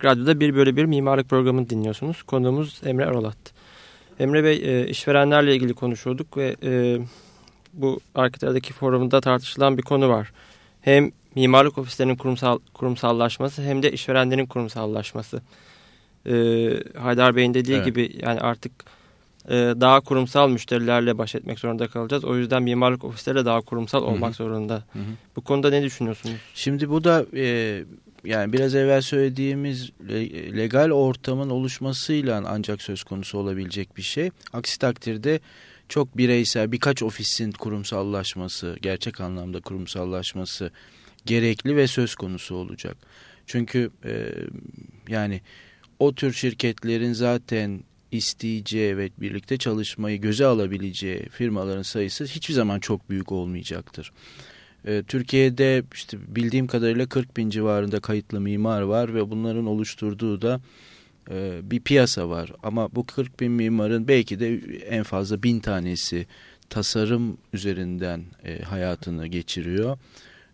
Açık Radyo'da bir bölü bir mimarlık programını dinliyorsunuz. Konuğumuz Emre Erolat. Emre Bey e, işverenlerle ilgili konuşuyorduk ve e, bu Arkitek'teki forumda tartışılan bir konu var. Hem mimarlık ofislerinin kurumsal kurumsallaşması hem de işverenlerin kurumsallaşması. E, Haydar Bey'in dediği evet. gibi yani artık e, daha kurumsal müşterilerle baş etmek zorunda kalacağız. O yüzden mimarlık ofisleri daha kurumsal olmak Hı -hı. zorunda. Hı -hı. Bu konuda ne düşünüyorsunuz? Şimdi bu da e, yani biraz evvel söylediğimiz legal ortamın oluşmasıyla ancak söz konusu olabilecek bir şey. Aksi takdirde çok bireysel birkaç ofisin kurumsallaşması, gerçek anlamda kurumsallaşması gerekli ve söz konusu olacak. Çünkü e, yani o tür şirketlerin zaten isteyeceği ve birlikte çalışmayı göze alabileceği firmaların sayısı hiçbir zaman çok büyük olmayacaktır. Ee, Türkiye'de işte bildiğim kadarıyla 40 bin civarında kayıtlı mimar var ve bunların oluşturduğu da e, bir piyasa var. Ama bu 40 bin mimarın belki de en fazla bin tanesi tasarım üzerinden e, hayatını geçiriyor.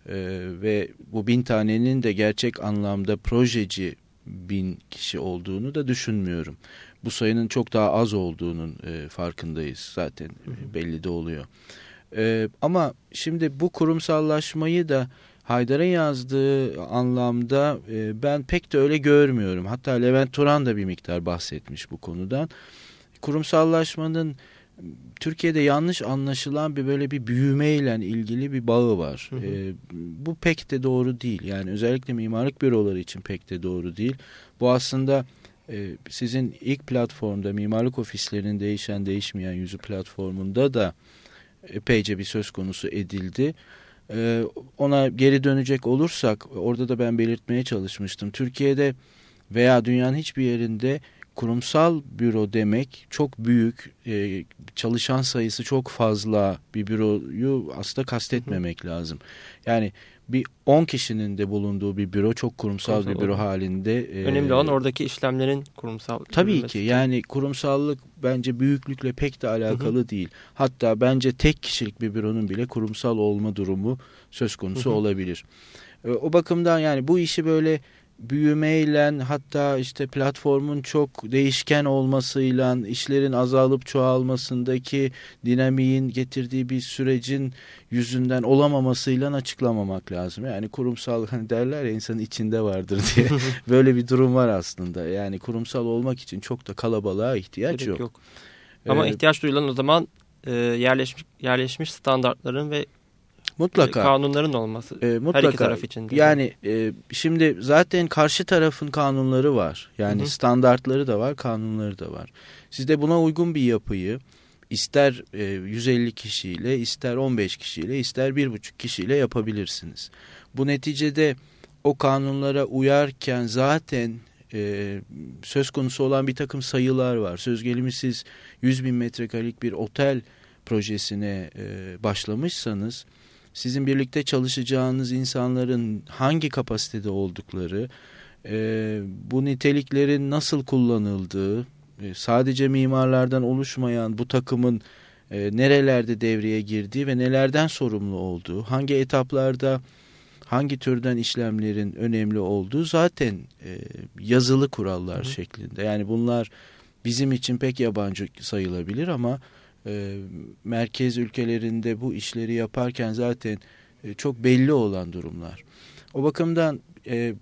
E, ve bu bin tanenin de gerçek anlamda projeci bin kişi olduğunu da düşünmüyorum. Bu sayının çok daha az olduğunun farkındayız zaten belli de oluyor. E, ama şimdi bu kurumsallaşmayı da Haydar'ın yazdığı anlamda e, ben pek de öyle görmüyorum. Hatta Levent Turan da bir miktar bahsetmiş bu konudan. Kurumsallaşmanın Türkiye'de yanlış anlaşılan bir böyle bir büyümeyle ilgili bir bağı var. Hı hı. E, bu pek de doğru değil. Yani özellikle mimarlık büroları için pek de doğru değil. Bu aslında e, sizin ilk platformda mimarlık ofislerinin değişen değişmeyen yüzü platformunda da epeyce bir söz konusu edildi. Ee, ona geri dönecek olursak orada da ben belirtmeye çalışmıştım. Türkiye'de veya dünyanın hiçbir yerinde kurumsal büro demek çok büyük, e, çalışan sayısı çok fazla bir büroyu aslında kastetmemek lazım. Yani bir 10 kişinin de bulunduğu bir büro çok kurumsal, kurumsal bir büro olur. halinde. Önemli olan oradaki işlemlerin kurumsal. Tabii ki yani kurumsallık bence büyüklükle pek de alakalı hı hı. değil. Hatta bence tek kişilik bir büronun bile kurumsal olma durumu söz konusu hı hı. olabilir. O bakımdan yani bu işi böyle büyümeyle hatta işte platformun çok değişken olmasıyla işlerin azalıp çoğalmasındaki dinamiğin getirdiği bir sürecin yüzünden olamamasıyla açıklamamak lazım. Yani kurumsal hani derler ya insanın içinde vardır diye böyle bir durum var aslında. Yani kurumsal olmak için çok da kalabalığa ihtiyaç Gerek yok. yok. Ama ee, ihtiyaç duyulan o zaman e, yerleşmiş yerleşmiş standartların ve Mutlaka. Kanunların olması. E, mutlaka. Her iki taraf için. Yani e, şimdi zaten karşı tarafın kanunları var. Yani Hı -hı. standartları da var, kanunları da var. Siz de buna uygun bir yapıyı ister e, 150 kişiyle, ister 15 kişiyle, ister 1,5 kişiyle yapabilirsiniz. Bu neticede o kanunlara uyarken zaten e, söz konusu olan bir takım sayılar var. Söz gelimi siz 100 bin metrekarelik bir otel projesine e, başlamışsanız sizin birlikte çalışacağınız insanların hangi kapasitede oldukları, e, bu niteliklerin nasıl kullanıldığı, e, sadece mimarlardan oluşmayan bu takımın e, nerelerde devreye girdiği ve nelerden sorumlu olduğu, hangi etaplarda hangi türden işlemlerin önemli olduğu zaten e, yazılı kurallar Hı. şeklinde. Yani bunlar bizim için pek yabancı sayılabilir ama e, merkez ülkelerinde bu işleri yaparken zaten e, çok belli olan durumlar. O bakımdan e,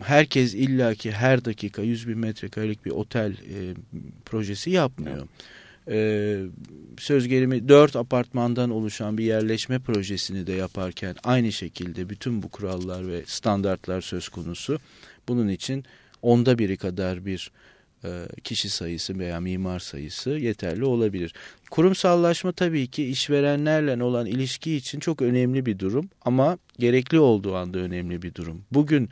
herkes illaki her dakika 100 bin metrekarelik bir otel e, projesi yapmıyor. Ee, söz gelimi dört apartmandan oluşan bir yerleşme projesini de yaparken aynı şekilde bütün bu kurallar ve standartlar söz konusu. Bunun için onda biri kadar bir e, kişi sayısı veya mimar sayısı yeterli olabilir. Kurumsallaşma tabii ki işverenlerle olan ilişki için çok önemli bir durum ama gerekli olduğu anda önemli bir durum. Bugün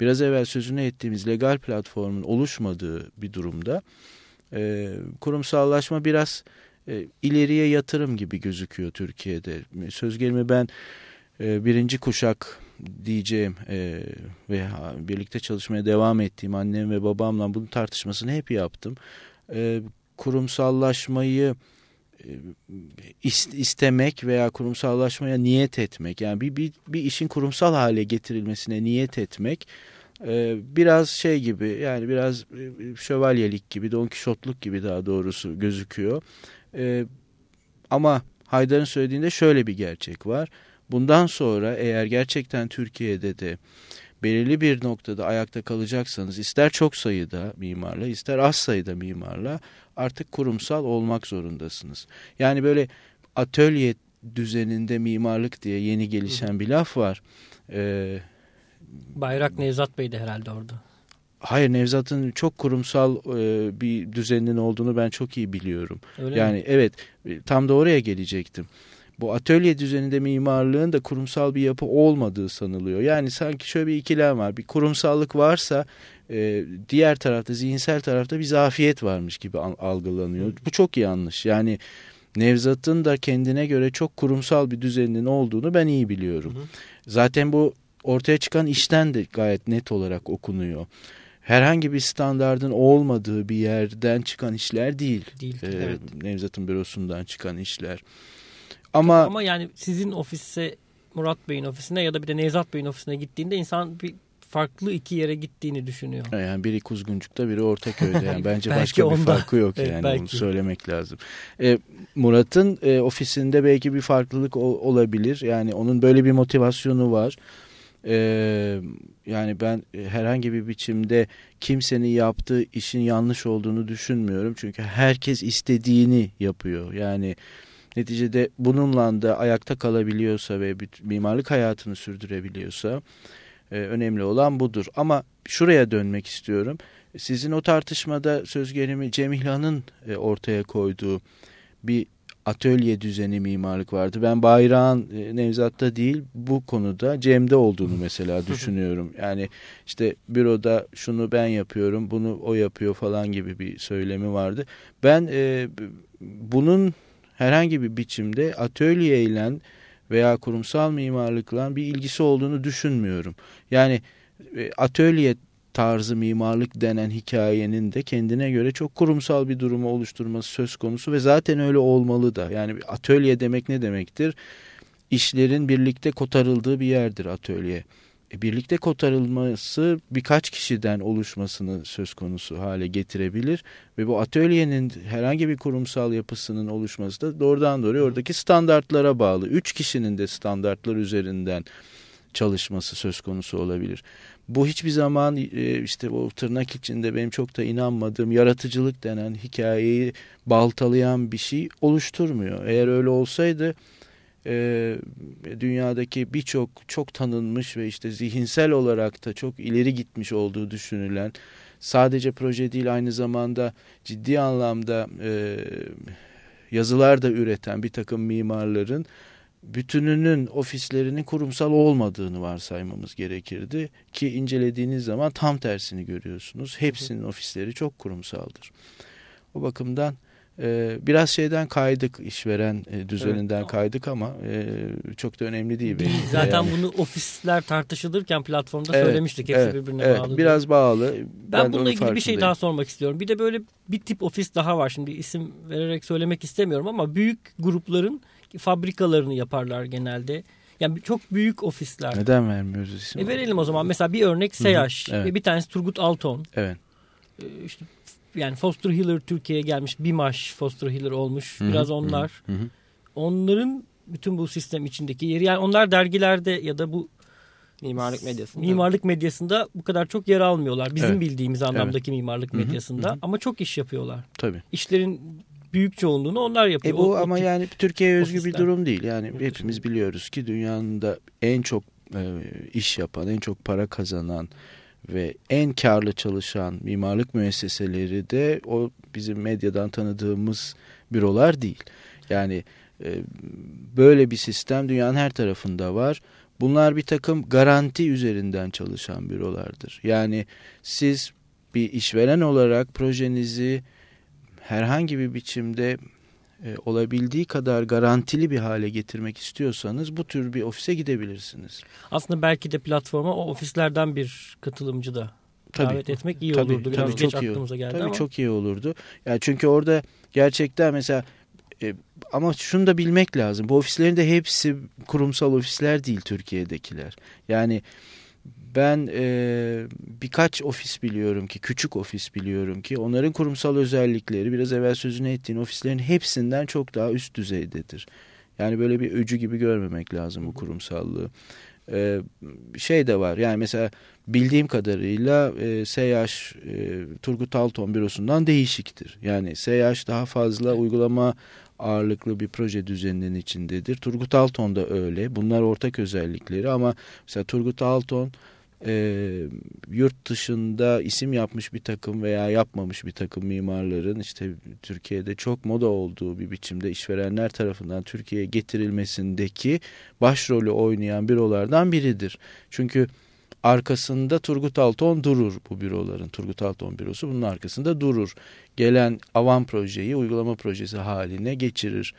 biraz evvel sözünü ettiğimiz legal platformun oluşmadığı bir durumda e, kurumsallaşma biraz e, ileriye yatırım gibi gözüküyor Türkiye'de. Söz gelimi ben e, birinci kuşak diyeceğim e, ve birlikte çalışmaya devam ettiğim annem ve babamla bunun tartışmasını hep yaptım. E, kurumsallaşmayı e, istemek veya kurumsallaşmaya niyet etmek yani bir, bir, bir işin kurumsal hale getirilmesine niyet etmek e, biraz şey gibi yani biraz e, şövalyelik gibi Don Kişotluk gibi daha doğrusu gözüküyor. Ama Haydar'ın söylediğinde şöyle bir gerçek var. Bundan sonra eğer gerçekten Türkiye'de de belirli bir noktada ayakta kalacaksanız ister çok sayıda mimarla ister az sayıda mimarla artık kurumsal olmak zorundasınız. Yani böyle atölye düzeninde mimarlık diye yeni gelişen bir laf var. Ee, Bayrak Nevzat Bey de herhalde orada. Hayır Nevzat'ın çok kurumsal e, bir düzeninin olduğunu ben çok iyi biliyorum. Öyle yani mi? evet tam da oraya gelecektim. Bu atölye düzeninde mimarlığın da kurumsal bir yapı olmadığı sanılıyor. Yani sanki şöyle bir ikilem var. Bir kurumsallık varsa e, diğer tarafta zihinsel tarafta bir zafiyet varmış gibi al- algılanıyor. Bu çok yanlış. Yani Nevzat'ın da kendine göre çok kurumsal bir düzeninin olduğunu ben iyi biliyorum. Hı hı. Zaten bu ortaya çıkan işten de gayet net olarak okunuyor. Herhangi bir standardın olmadığı bir yerden çıkan işler değil. Değil. Ee, evet. Nevzat'ın bürosundan çıkan işler. Ama, Ama yani sizin ofise Murat Bey'in ofisine ya da bir de Nevzat Bey'in ofisine gittiğinde insan bir farklı iki yere gittiğini düşünüyor. yani biri Kuzguncuk'ta biri Ortaköy'de. Yani bence başka bir onda. farkı yok Evet, yani belki. onu söylemek lazım. Ee, Murat'ın e, ofisinde belki bir farklılık o- olabilir. Yani onun böyle bir motivasyonu var. Ee, yani ben e, herhangi bir biçimde kimsenin yaptığı işin yanlış olduğunu düşünmüyorum. Çünkü herkes istediğini yapıyor. Yani neticede bununla da ayakta kalabiliyorsa ve mimarlık hayatını sürdürebiliyorsa e, önemli olan budur. Ama şuraya dönmek istiyorum. Sizin o tartışmada söz gelimi Cem İlhan'ın e, ortaya koyduğu bir atölye düzeni mimarlık vardı. Ben bayrağın e, Nevzat'ta değil bu konuda Cem'de olduğunu mesela düşünüyorum. Yani işte büroda şunu ben yapıyorum, bunu o yapıyor falan gibi bir söylemi vardı. Ben e, bunun herhangi bir biçimde atölyeyle veya kurumsal mimarlıkla bir ilgisi olduğunu düşünmüyorum. Yani e, atölye tarzı mimarlık denen hikayenin de kendine göre çok kurumsal bir durumu oluşturması söz konusu ve zaten öyle olmalı da. Yani atölye demek ne demektir? İşlerin birlikte kotarıldığı bir yerdir atölye. E, birlikte kotarılması birkaç kişiden oluşmasını söz konusu hale getirebilir ve bu atölyenin herhangi bir kurumsal yapısının oluşması da doğrudan doğruya oradaki standartlara bağlı. Üç kişinin de standartlar üzerinden çalışması söz konusu olabilir. Bu hiçbir zaman e, işte o tırnak içinde benim çok da inanmadığım yaratıcılık denen hikayeyi baltalayan bir şey oluşturmuyor. Eğer öyle olsaydı e, dünyadaki birçok çok tanınmış ve işte zihinsel olarak da çok ileri gitmiş olduğu düşünülen sadece proje değil aynı zamanda ciddi anlamda e, yazılar da üreten bir takım mimarların bütününün ofislerinin kurumsal olmadığını varsaymamız gerekirdi ki incelediğiniz zaman tam tersini görüyorsunuz. Hepsinin ofisleri çok kurumsaldır. O bakımdan e, biraz şeyden kaydık işveren e, düzeninden Evet. kaydık ama e, çok da önemli değil. Değil. Zaten Yani. bunu ofisler tartışılırken platformda Evet, söylemiştik. Hepsi evet, birbirine evet, bağlı. diye. biraz bağlı. Ben, de bununla ilgili bir şey daha sormak istiyorum. Bir de böyle bir tip ofis daha var. Şimdi isim vererek söylemek istemiyorum ama büyük grupların fabrikalarını yaparlar genelde. Yani çok büyük ofisler. Neden vermiyoruz isim? E verelim o zaman. Mesela bir örnek Seyaş. evet. Ve bir tanesi Turgut Alton. Evet. Ee, işte yani Foster Hiller Türkiye'ye gelmiş. Bimaş Foster Hiller olmuş. Biraz hı hı, onlar. hı hı. Onların bütün bu sistem içindeki yeri. Yani onlar dergilerde ya da bu Mimarlık medyasında. mimarlık medyasında bu kadar çok yer almıyorlar. Bizim Evet. bildiğimiz anlamdaki mimarlık Hı hı, medyasında. hı. Ama çok iş yapıyorlar. Tabii. İşlerin büyük çoğunluğunu onlar yapıyor. E bu O- o ama tip- yani Türkiye'ye özgü bir ofisler. durum değil. Yani Yurt hepimiz biliyoruz ki dünyanın da en çok e, iş yapan, en çok para kazanan ve en karlı çalışan mimarlık müesseseleri de o bizim medyadan tanıdığımız bürolar değil. Yani e, böyle bir sistem dünyanın her tarafında var. Bunlar bir takım garanti üzerinden çalışan bürolardır. Yani siz bir işveren olarak projenizi herhangi bir biçimde e, olabildiği kadar garantili bir hale getirmek istiyorsanız bu tür bir ofise gidebilirsiniz. Aslında belki de platforma o ofislerden bir katılımcı da Tabii. davet etmek iyi Tabii, olurdu. Biraz tabii, geç çok iyi geldi Tabii ama. çok iyi olurdu. Yani çünkü orada gerçekten mesela e, ama şunu da bilmek lazım. Bu ofislerin de hepsi kurumsal ofisler değil Türkiye'dekiler. Yani Ben e, birkaç ofis biliyorum ki, küçük ofis biliyorum ki onların kurumsal özellikleri biraz evvel sözünü ettiğin ofislerin hepsinden çok daha üst düzeydedir. Yani böyle bir öcü gibi görmemek lazım bu kurumsallığı. Ee, şey de var yani mesela bildiğim kadarıyla e, SEYAŞ e, Turgut Alton bürosundan değişiktir. Yani SEYAŞ daha fazla uygulama ağırlıklı bir proje düzeninin içindedir. Turgut Alton da öyle. Bunlar ortak özellikleri ama mesela Turgut Alton e, yurt dışında isim yapmış bir takım veya yapmamış bir takım mimarların işte Türkiye'de çok moda olduğu bir biçimde işverenler tarafından Türkiye'ye getirilmesindeki başrolü oynayan bürolardan biridir. Çünkü arkasında Turgut Alton durur bu büroların. Turgut Alton bürosu bunun arkasında durur. Gelen avan projeyi uygulama projesi haline geçirir.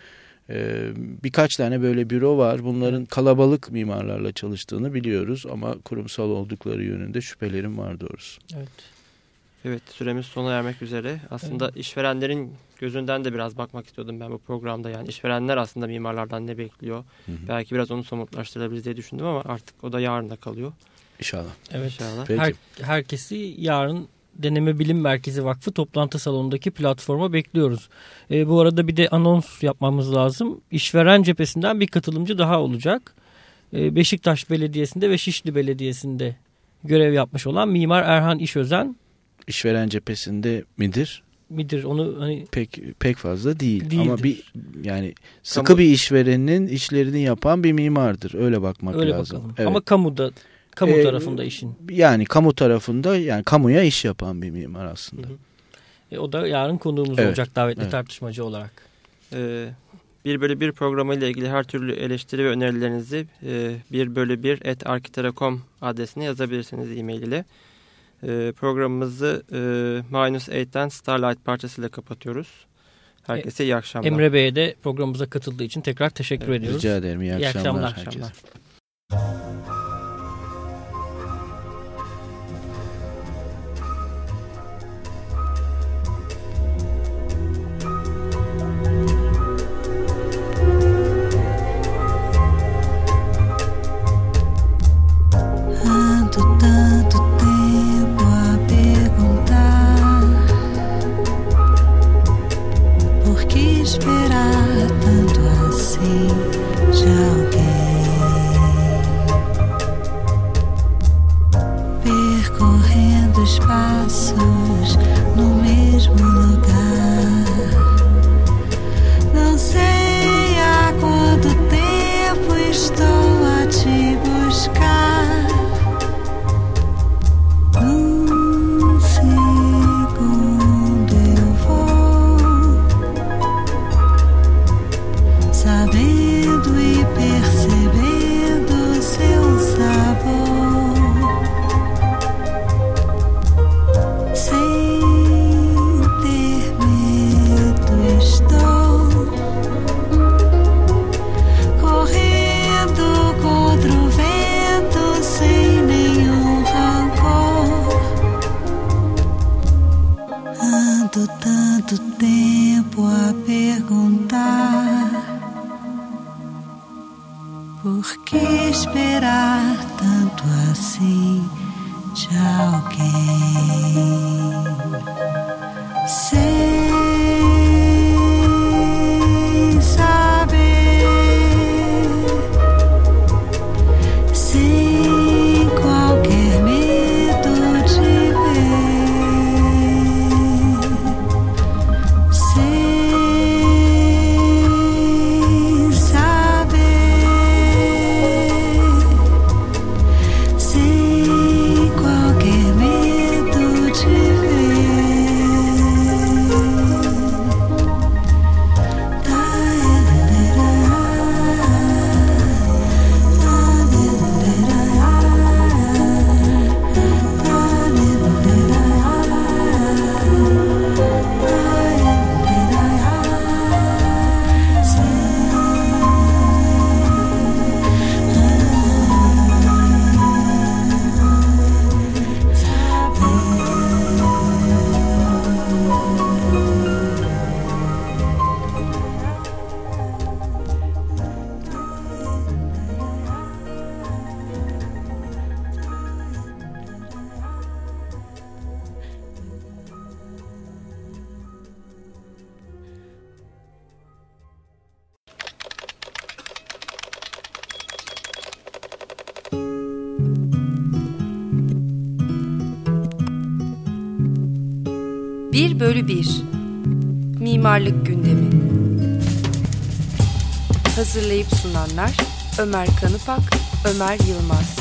Ee, birkaç tane böyle büro var. Bunların kalabalık mimarlarla çalıştığını biliyoruz ama kurumsal oldukları yönünde şüphelerim var doğrusu. Evet. Evet süremiz sona ermek üzere. Aslında evet. işverenlerin gözünden de biraz bakmak istiyordum ben bu programda. Yani işverenler aslında mimarlardan ne bekliyor? Hı hı. Belki biraz onu somutlaştırabiliriz diye düşündüm ama artık o da yarına kalıyor. İnşallah. Evet. İnşallah. Her, herkesi yarın Deneme Bilim Merkezi Vakfı toplantı salonundaki platforma bekliyoruz. E, bu arada bir de anons yapmamız lazım. İşveren cephesinden bir katılımcı daha olacak. E, Beşiktaş Belediyesi'nde ve Şişli Belediyesi'nde görev yapmış olan Mimar Erhan İşözen. İşveren cephesinde midir? midir onu hani pek pek fazla değil değildir. ama bir yani sıkı Kamu, bir işverenin işlerini yapan bir mimardır öyle bakmak öyle lazım. Bakalım. Evet. Ama kamuda Kamu ee, tarafında işin. Yani kamu tarafında yani kamuya iş yapan bir mimar aslında. Hı hı. E, o da yarın konuğumuz evet. olacak davetli evet. tartışmacı olarak. Ee, 1 bölü 1 programı ile ilgili her türlü eleştiri ve önerilerinizi e, 1 bölü 1 et arkitera.com adresine yazabilirsiniz e-mail ile. E, programımızı e, Minus 8'ten Starlight parçasıyla kapatıyoruz. Herkese iyi akşamlar. Emre Bey'e de programımıza katıldığı için tekrar teşekkür evet, ediyoruz. Rica ederim. İyi, iyi akşamlar. akşamlar. akşamlar. Bölü 1 Mimarlık Gündemi. Hazırlayıp sunanlar Ömer Kanıpak, Ömer Yılmaz